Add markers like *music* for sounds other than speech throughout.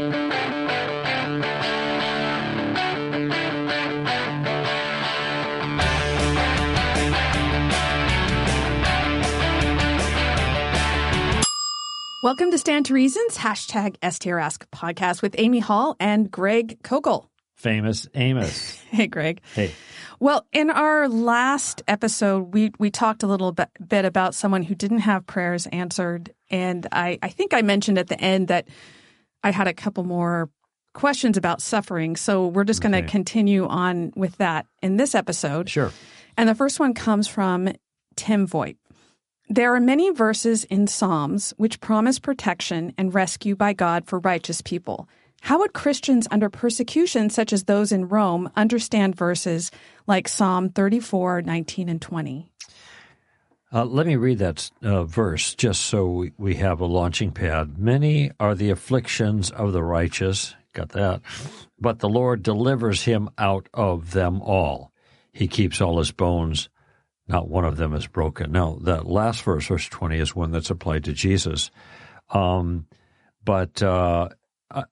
Welcome to Stand to Reason's, hashtag STRask podcast with Amy Hall and Greg Koukl. Famous Amos. *laughs* hey, Greg. Hey. Well, in our last episode, we, we talked a little bit, bit about someone who didn't have prayers answered. And I, I think I mentioned at the end that I had a couple more questions about suffering. So we're just going to continue on with that in this episode. Sure. And the first one comes from Tim Voigt. There are many verses in Psalms which promise protection and rescue by God for righteous people. How would Christians under persecution, such as those in Rome, understand verses like Psalm 34, 19, and 20? Uh, let me read that uh, verse just so we, we have a launching pad. Many are the afflictions of the righteous, got that, but the Lord delivers him out of them all. He keeps all his bones not one of them is broken. Now, that last verse, verse 20, is one that's applied to Jesus. Um, but uh,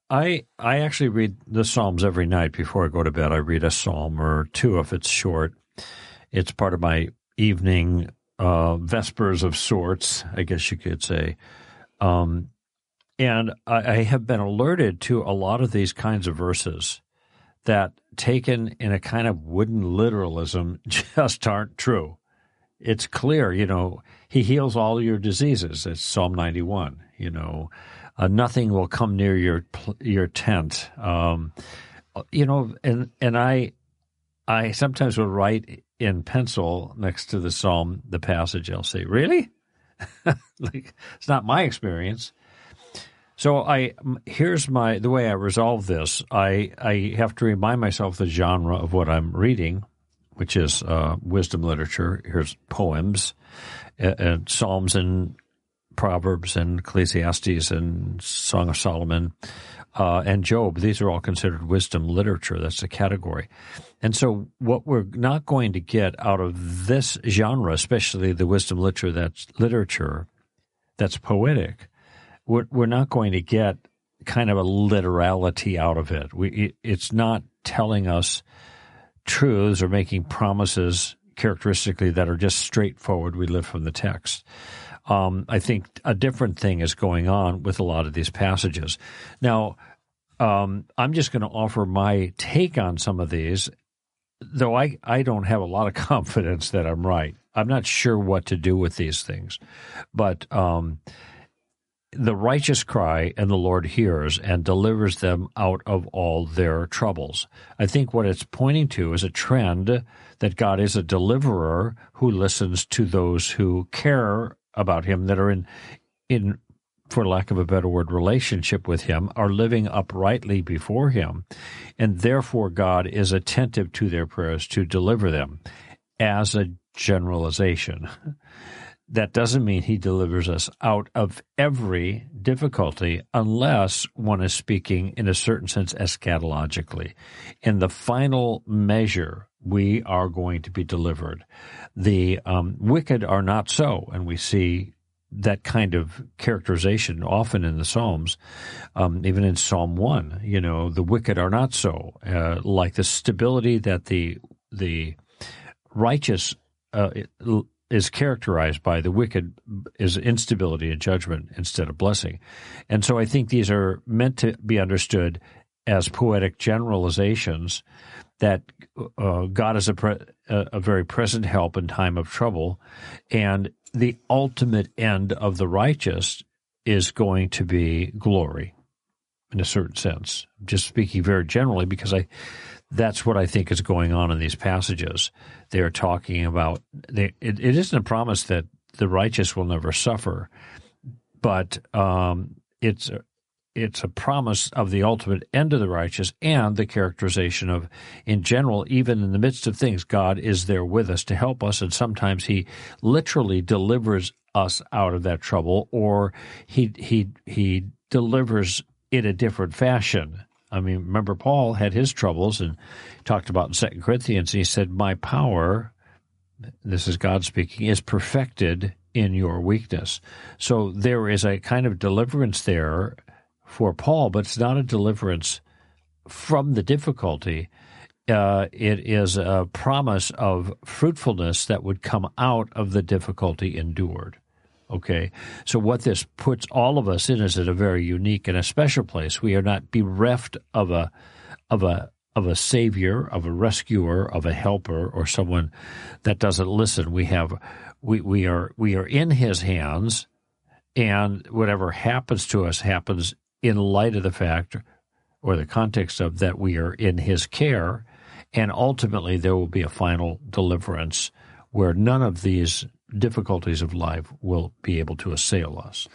I I actually read the Psalms every night before I go to bed. I read a psalm or two if it's short. It's part of my evening uh, vespers of sorts, I guess you could say. Um, and I, I have been alerted to a lot of these kinds of verses that, taken in a kind of wooden literalism, *laughs* just aren't true it's clear, you know, he heals all your diseases. It's Psalm 91. You know, uh, nothing will come near your your tent. Um, you know, and and I I sometimes will write in pencil next to the psalm the passage. I'll say, "Really?" *laughs* like it's not my experience. So I here's my the way I resolve this. I I have to remind myself the genre of what I'm reading which is uh, wisdom literature. Here's poems, and, and Psalms and Proverbs and Ecclesiastes and Song of Solomon uh, and Job. These are all considered wisdom literature. That's the category. And so, what we're not going to get out of this genre, especially the wisdom literature that's literature that's poetic, we're, we're not going to get kind of a literality out of it. We, it, it's not telling us truths or making promises characteristically that are just straightforward. We live from the text. Um, I think a different thing is going on with a lot of these passages. Now, um, I'm just going to offer my take on some of these, though I, I don't have a lot of *laughs* confidence that I'm right. I'm not sure what to do with these things. But um, the righteous cry, and the Lord hears and delivers them out of all their troubles. I think what it's pointing to is a trend that God is a deliverer who listens to those who care about him, that are in, in, for lack of a better word, relationship with him, are living uprightly before him. And therefore, God is attentive to their prayers to deliver them as a generalization *laughs* that doesn't mean he delivers us out of every difficulty unless one is speaking in a certain sense eschatologically. In the final measure, we are going to be delivered. The um, wicked are not so, and we see that kind of characterization often in the Psalms, um, even in Psalm one. You know, the wicked are not so. Uh, like the stability that the the righteous uh, is characterized by the wicked is instability and judgment instead of blessing. And so I think these are meant to be understood as poetic generalizations that uh, God is a, pre- a very present help in time of trouble, and the ultimate end of the righteous is going to be glory in a certain sense. just speaking very generally because I that's what I think is going on in these passages. They are talking about they, it, it isn't a promise that the righteous will never suffer, but um, it's it's a promise of the ultimate end of the righteous and the characterization of, in general, even in the midst of things, God is there with us to help us, and sometimes He literally delivers us out of that trouble, or He He He delivers in a different fashion. I mean, remember Paul had his troubles and talked about in Second Corinthians. he said, "My power, this is God speaking, is perfected in your weakness." So there is a kind of deliverance there for Paul, but it's not a deliverance from the difficulty. Uh, it is a promise of fruitfulness that would come out of the difficulty endured. Okay, so what this puts all of us in is at a very unique and a special place. We are not bereft of a of a of a savior, of a rescuer, of a helper, or someone that doesn't listen. We have we, we are we are in his hands and whatever happens to us happens in light of the fact or the context of that we are in his care and ultimately there will be a final deliverance where none of these difficulties of life will be able to assail us.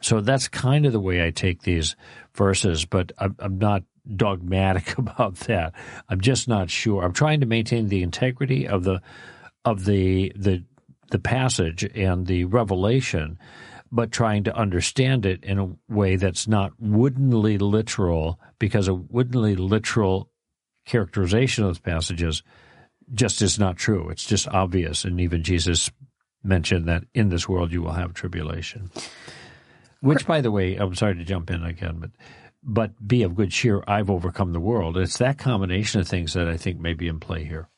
So that's kind of the way I take these verses, but I'm, I'm not dogmatic *laughs* about that. I'm just not sure. I'm trying to maintain the integrity of the of the the the passage and the revelation, but trying to understand it in a way that's not woodenly literal, because a woodenly literal characterization of those passages just is not true. It's just obvious, and even Jesus mentioned that in this world you will have tribulation. Which, by the way, I'm sorry to jump in again, but but be of good cheer. I've overcome the world. It's that combination of things that I think may be in play here.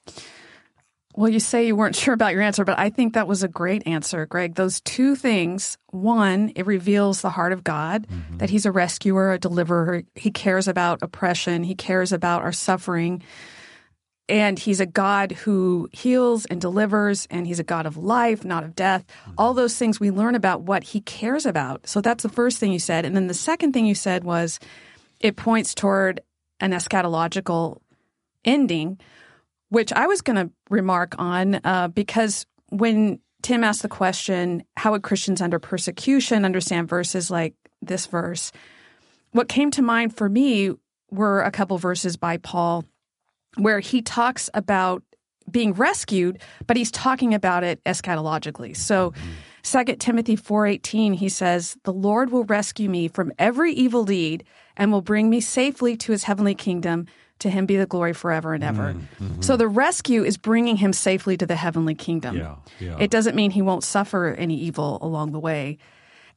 Well, you say you weren't *laughs* sure about your answer, but I think that was a great answer, Greg. Those two things one, it reveals the heart of God, mm-hmm. that He's a rescuer, a deliverer. He cares about oppression, He cares about our suffering. And He's a God who heals and delivers, and He's a God of life, not of death. Mm-hmm. All those things we learn about what He cares about. So that's the first thing you said. And then the second thing you said was it points toward an eschatological ending which I was going to remark on uh, because when Tim asked the question, how would Christians under persecution understand verses like this verse? What came to mind for me were a couple verses by Paul where he talks about being rescued, but he's talking about it eschatologically. So, Second Timothy 4:18 he says, "The Lord will rescue me from every evil deed and will bring me safely to his heavenly kingdom." To him be the glory forever and ever. Mm-hmm. So the rescue is bringing him safely to the heavenly kingdom. Yeah, yeah. It doesn't mean he won't suffer any evil along the way.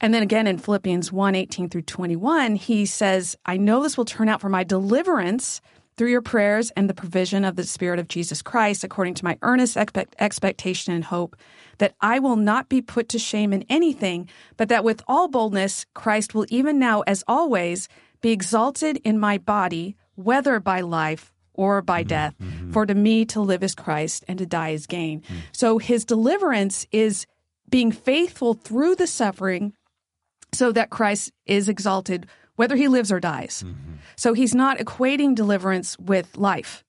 And then again in Philippians 1 18 through 21, he says, I know this will turn out for my deliverance through your prayers and the provision of the Spirit of Jesus Christ, according to my earnest expect- expectation and hope, that I will not be put to shame in anything, but that with all boldness, Christ will even now, as always, be exalted in my body whether by life or by mm-hmm. death. Mm-hmm. For to me to live is Christ and to die is gain. Mm-hmm. So his deliverance is being faithful through the suffering so that Christ is exalted whether he lives or dies. Mm-hmm. So he's not equating deliverance with life.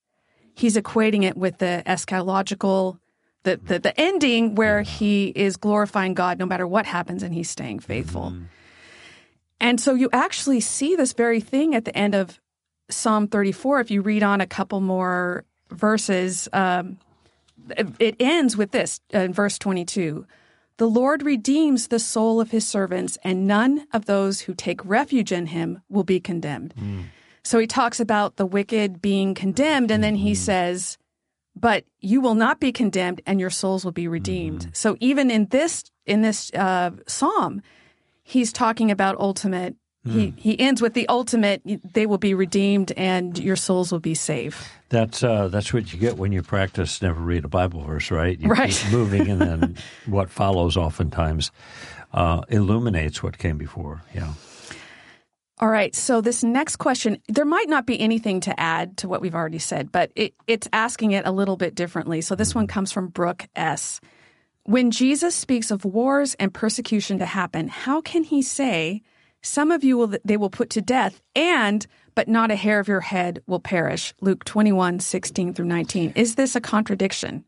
He's equating it with the eschatological the, the, the ending where he is glorifying God no matter what happens and he's staying faithful. Mm-hmm. And so you actually see this very thing at the end of Psalm 34, if you read on a couple more verses, um, it ends with this uh, in verse 22 The Lord redeems the soul of his servants, and none of those who take refuge in him will be condemned. Mm. So he talks about the wicked being condemned, and then he mm-hmm. says, but you will not be condemned and your souls will be redeemed. Mm-hmm. So even in this in this uh, psalm, he's talking about ultimate he hmm. he ends with the ultimate: they will be redeemed, and your souls will be saved. That's uh, that's what you get when you practice never read a Bible verse, right? You right. keep moving, and then *laughs* what follows oftentimes uh, illuminates what came before. Yeah. All right. So this next question, there might not be anything to add to what we've already said, but it, it's asking it a little bit differently. So this one comes from Brooke S. When Jesus speaks of wars and persecution to happen, how can he say? Some of you will they will put to death, and but not a hair of your head will perish. Luke 21, 16 through 19. Is this a contradiction?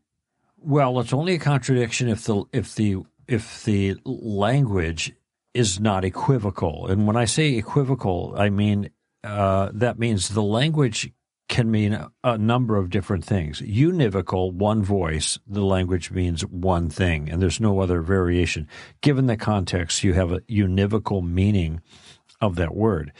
Well, it's only a contradiction if the if the if the language is not equivocal. And when I say equivocal, I mean uh, that means the language can mean a number of different things. Univocal, one voice, the language means one thing, and there's no other variation. Given the context, you have a univocal meaning of that word.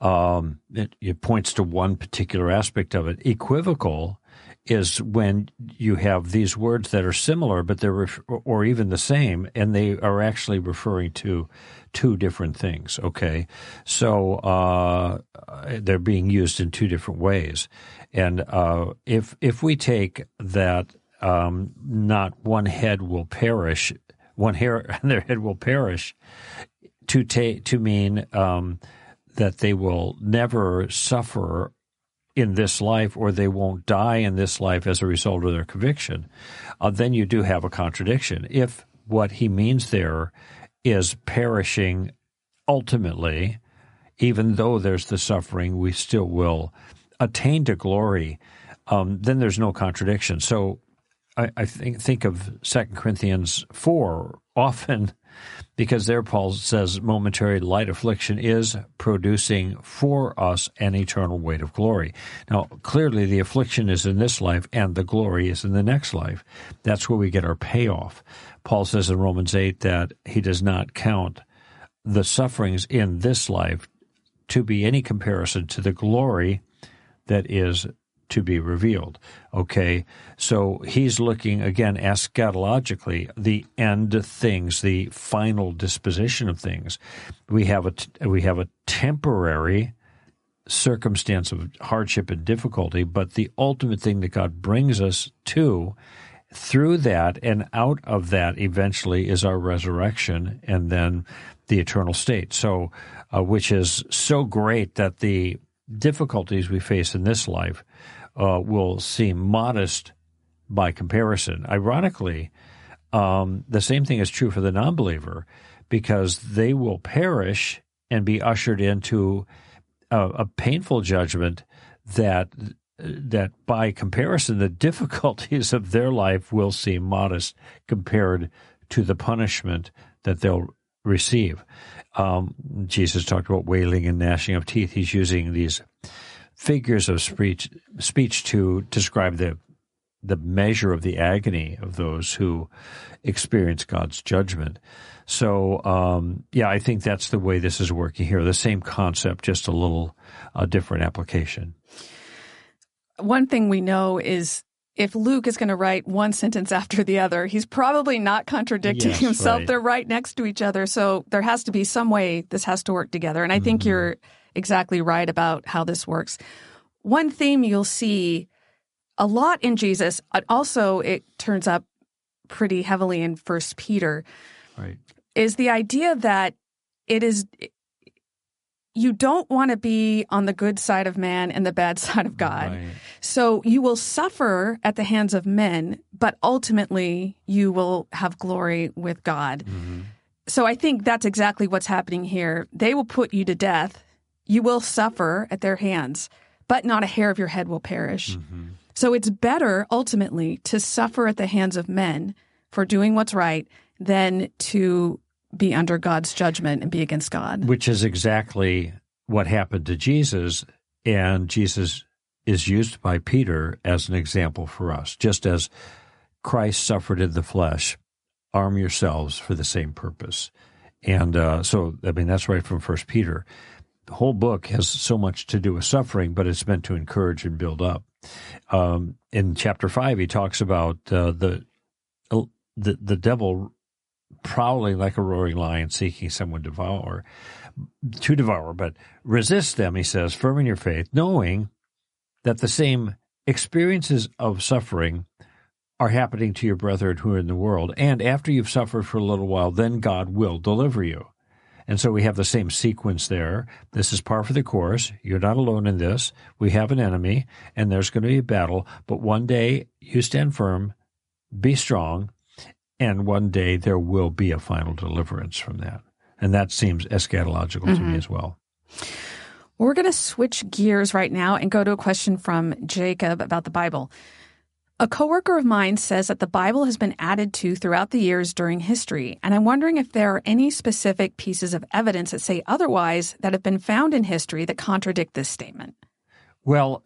Um, it, it points to one particular aspect of it. Equivocal is when you have these words that are similar, but they're ref- or even the same, and they are actually referring to two different things. Okay, so uh, they're being used in two different ways, and uh, if if we take that, um, not one head will perish, one hair *laughs* their head will perish, to take to mean um, that they will never suffer in this life or they won't die in this life as a result of their conviction, uh, then you do have a contradiction. If what he means there is perishing ultimately, even though there's the suffering, we still will attain to glory, um, then there's no contradiction. So I, I think think of Second Corinthians four often because there Paul says momentary light affliction is producing for us an eternal weight of glory. Now, clearly the affliction is in this life and the glory is in the next life. That's where we get our payoff. Paul says in Romans 8 that he does not count the sufferings in this life to be any comparison to the glory that is to be revealed. Okay, so he's looking again eschatologically, the end things, the final disposition of things. We have a we have a temporary circumstance of hardship and difficulty, but the ultimate thing that God brings us to through that and out of that eventually is our resurrection and then the eternal state. So, uh, which is so great that the difficulties we face in this life uh, will seem modest by comparison. Ironically, um, the same thing is true for the non-believer because they will perish and be ushered into a, a painful judgment that that by comparison the difficulties of their life will seem modest compared to the punishment that they'll receive. Um, Jesus talked about wailing and gnashing of teeth. He's using these figures of speech speech to describe the the measure of the agony of those who experience God's judgment. So, um, yeah, I think that's the way this is working here. The same concept, just a little uh, different application. One thing we know is if Luke is going to write one sentence after the other, he's probably not contradicting yes, himself. Right. They're right next to each other. So there has to be some way this has to work together. And I think mm-hmm. you're exactly right about how this works. One theme you'll see a lot in Jesus, but also it turns up pretty heavily in First Peter, right. is the idea that it is you don't want to be on the good side of man and the bad *laughs* side of God. Right. So you will suffer at the hands of men, but ultimately you will have glory with God. Mm-hmm. So I think that's exactly what's happening here. They will put you to death you will suffer at their hands, but not a hair of your head will perish. Mm-hmm. So it's better ultimately to suffer at the hands of men for doing what's right than to be under God's judgment and be against God. Which is exactly what happened to Jesus. And Jesus is used by Peter as an example for us. Just as Christ suffered in the flesh, arm yourselves for the same purpose. And uh, so, I mean, that's right from First Peter whole book has so much to do with suffering, but it's meant to encourage and build up. Um, in chapter five, he talks about uh, the the the devil prowling like a roaring lion, seeking someone to devour, to devour. But resist them, he says, firm in your faith, knowing that the same experiences of suffering are happening to your brethren who are in the world. And after you've suffered for a little while, then God will deliver you. And so we have the same sequence there. This is par for the course. You're not alone in this. We have an enemy, and there's going to be a battle. But one day you stand firm, be strong, and one day there will be a final deliverance from that. And that seems eschatological mm-hmm. to me mm-hmm. as well. We're going to switch gears right now and go to a question from Jacob about the Bible. A coworker of mine says that the Bible has been added to throughout the years during history, and I'm wondering if there are any specific pieces of evidence that say otherwise that have been found in history that contradict this statement. Well,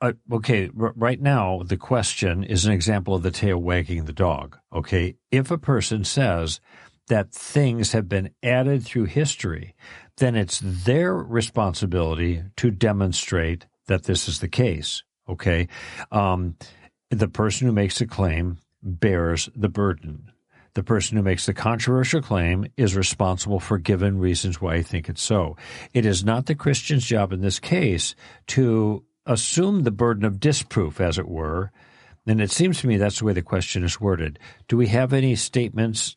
uh, okay, r- right now the question is an example of the tail wagging the dog. Okay, if a person says that things have been added through history, then it's their responsibility to demonstrate that this is the case. Okay. Um, the person who makes the claim bears the burden. The person who makes the controversial claim is responsible for given reasons why I think it's so. It is not the Christian's job in this case to assume the burden of disproof, as it were. And it seems to me that's the way the question is worded. Do we have any statements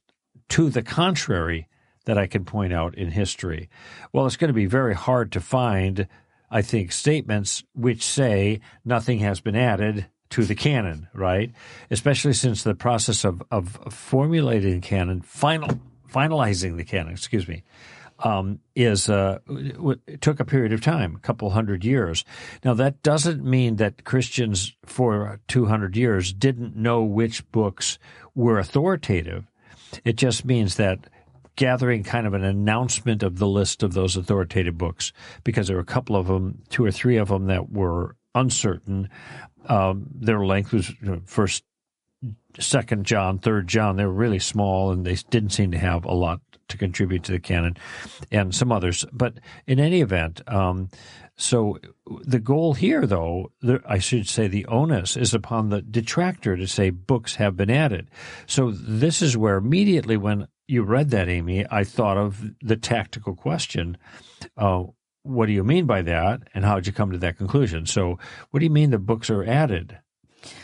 to the contrary that I can point out in history? Well, it's going to be very hard to find, I think, statements which say nothing has been added to the canon, right? Especially since the process of, of formulating canon, final, finalizing the canon, excuse me, um, is uh, took a period of time, a couple hundred years. Now that doesn't mean that Christians for two hundred years didn't know which books were authoritative. It just means that gathering kind of an announcement of the list of those authoritative books, because there were a couple of them, two or three of them that were uncertain. Um, their length was you know, first, second John, third John. They were really small, and they didn't seem to have a lot to contribute to the canon, and some others. But in any event, um, so the goal here, though, the, I should say, the onus is upon the detractor to say books have been added. So this is where immediately when you read that, Amy, I thought of the tactical question. Uh, what do you mean by that? And how did you come to that conclusion? So, what do you mean the books are added?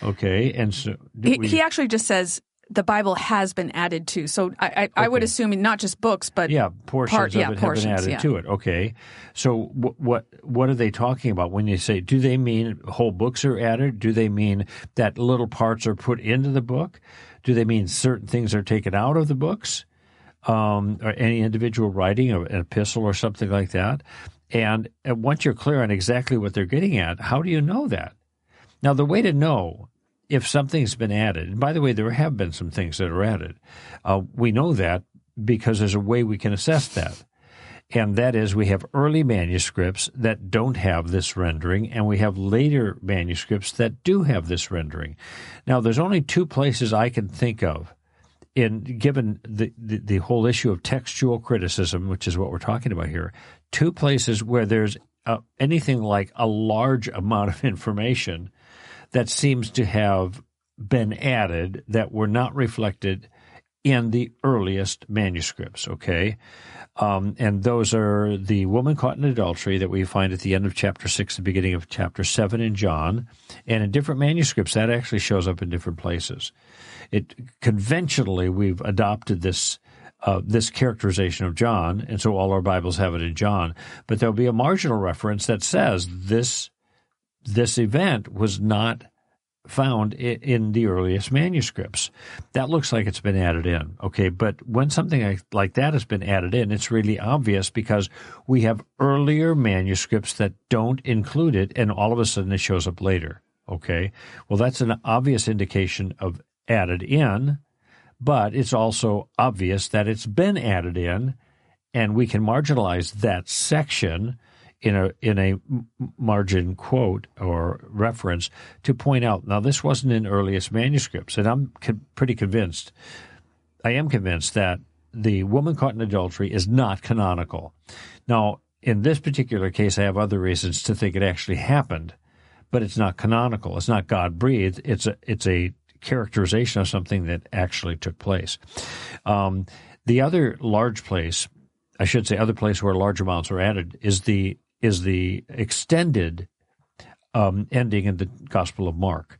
Okay, and so he, we, he, actually just says the Bible has been added to. So I, I, okay. I would assume not just books, but yeah, portions part, of yeah, it portions, have been added yeah. to it. Okay, so what, what what are they talking about when you say? Do they mean whole books are added? Do they mean that little parts are put into the book? Do they mean certain things are taken out of the books? Um, or any individual writing, an epistle, or something like that. And once you're clear on exactly what they're getting at, how do you know that? Now, the way to know if something's been added, and by the way, there have been some things that are added, uh, we know that because there's a way we can assess that. And that is, we have early manuscripts that don't have this rendering, and we have later manuscripts that do have this rendering. Now, there's only two places I can think of in given the, the, the, whole issue of textual criticism, which is what we're talking about here, two places where there's uh, anything like a large amount of *laughs* information that seems to have been added that were not reflected in the earliest manuscripts. Okay. Um, and those are the woman caught in adultery that we find at the end of chapter 6, the beginning of chapter 7 in John. And in different manuscripts, that actually shows up in different places. It conventionally, we've adopted this uh, this characterization of John, and so all our Bibles have it in John. But there'll be a marginal reference that says this this event was not found in the earliest manuscripts. That looks like it's been added in. Okay, but when something like that has been added in, it's really obvious because we have earlier manuscripts that don't include it, and all of a sudden it shows up later. Okay, well, that's an obvious indication of added in but it's also obvious that it's been added in, and we can marginalize that section in a in a margin quote or reference to point out. Now, this wasn't in earliest manuscripts, and I'm co- pretty convinced. I am convinced that the woman caught in adultery is not canonical. Now, in this particular case, I have other reasons to think it actually happened, but it's not canonical. It's not God breathed. It's a it's a characterization of something that actually took place. Um, the other large place, I should say, other place where large amounts are added is the is the extended um, ending in the Gospel of Mark.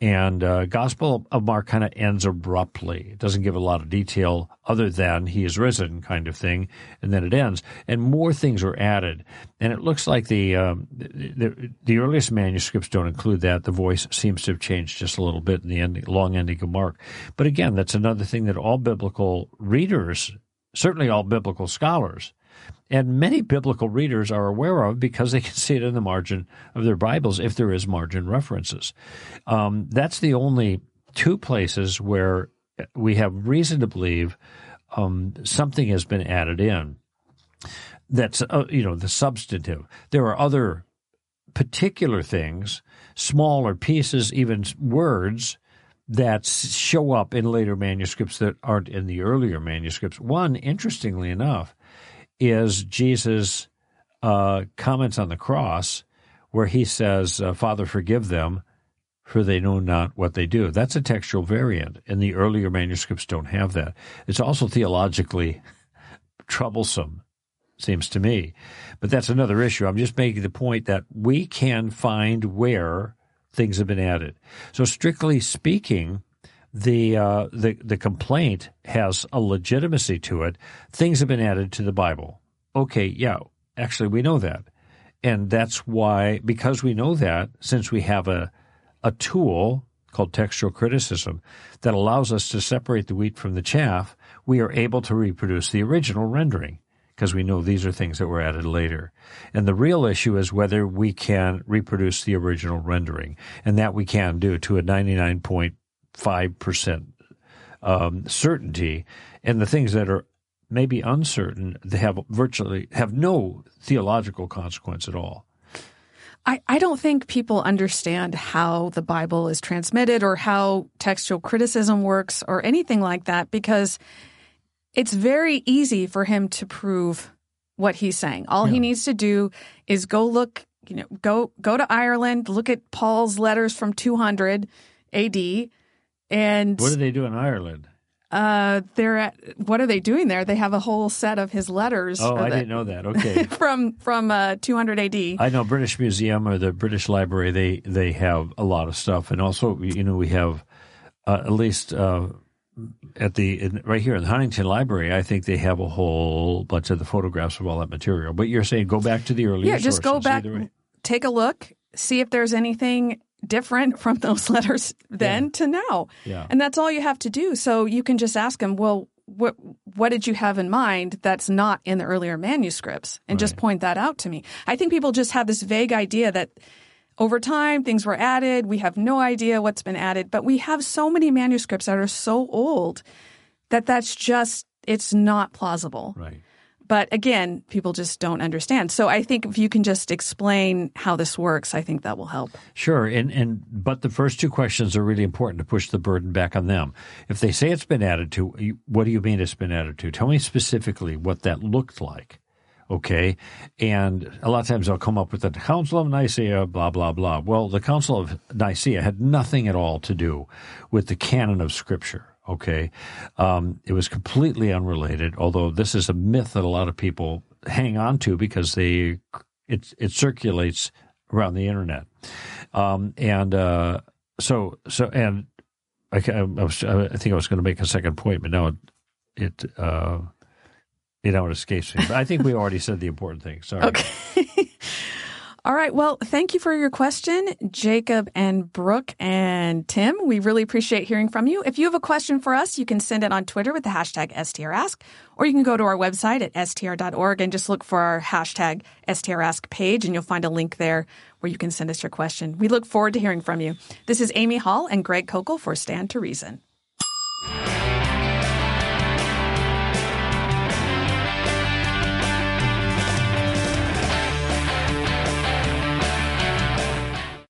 And uh, Gospel of Mark kind of ends abruptly. It doesn't give a lot of detail other than he is risen kind of thing, and then it ends. And more things are added. And it looks like the, um, the, the earliest manuscripts don't include that. The voice seems to have changed just a little bit in the ending, long ending of Mark. But again, that's another thing that all biblical readers, certainly all biblical scholars, and many biblical readers are aware of because they can see it in the margin of their Bibles if there is margin references. Um, that's the only two places where we have reason to believe um, something has been added in. That's uh, you know the substantive. There are other particular things, smaller pieces, even words that show up in later manuscripts that aren't in the earlier manuscripts. One, interestingly enough, is Jesus' uh, comments on the cross, where he says, uh, "Father, forgive them, for they know not what they do. That's a textual variant, and the earlier manuscripts don't have that. It's also theologically *laughs* troublesome, seems to me. But that's another issue. I'm just making the point that we can find where things have been added. So, strictly speaking, the uh, the the complaint has a legitimacy to it. Things have been added to the Bible. Okay, yeah, actually, we know that, and that's why because we know that, since we have a a tool called textual criticism that allows us to separate the wheat from the chaff, we are able to reproduce the original rendering because we know these are things that were added later. And the real issue is whether we can reproduce the original rendering, and that we can do to a 99.5% um, certainty. And the things that are maybe uncertain, they have virtually have no theological consequence at all. I, I don't think people understand how the Bible is transmitted or how textual criticism works or anything like that because it's very easy for him to prove what he's saying. All yeah. he needs to do is go look, you know, go go to Ireland, look at Paul's letters from 200 AD and What do they do in Ireland? Uh, they're at what are they doing there? They have a whole set of his letters. Oh, I didn't know that. Okay, *laughs* from from uh, 200 AD. I know British Museum or the British Library. They they have a lot of stuff, and also you know we have uh, at least uh, at the in, right here in the Huntington Library. I think they have a whole bunch of the photographs of all that material. But you're saying go back to the earlier. Yeah, just go back, take a look, see if there's anything different from those *laughs* letters then yeah. to now. Yeah. And that's all you have to do. So you can just ask them, well, what what did you have in mind that's not in the earlier manuscripts and right. just point that out to me. I think people just have this vague idea that over time things were added, we have no idea what's been added, but we have so many manuscripts that are so old that that's just it's not plausible. Right. But again, people just don't understand. So I think if you can just explain how this works, I think that will help. Sure. And and but the first two questions are really important to push the burden back on them. If they say it's been added to, what do you mean it's been added to? Tell me specifically what that looked like. Okay. And a lot of times they'll come up with the Council of Nicaea, blah, blah, blah. Well, the Council of Nicaea had nothing at all to do with the canon of Scripture. Okay. Um, it was completely unrelated, although this is a myth that a lot of people hang on to because they it, it circulates around the internet. Um, and uh, so, so, and I, I, was, I think I was going to make a second point, but now it, it uh, you know, it escapes me. But I think we already said the important thing. Sorry. Okay. *laughs* All right. Well, thank you for your question, Jacob and Brooke and Tim. We really appreciate hearing from you. If you have a question for us, you can send it on Twitter with the hashtag STRask, or you can go to our website at str.org and just look for our hashtag STRask page, and you'll find a link there where you can send us your question. We look forward to hearing from you. This is Amy Hall and Greg Koukl for Stand to Reason.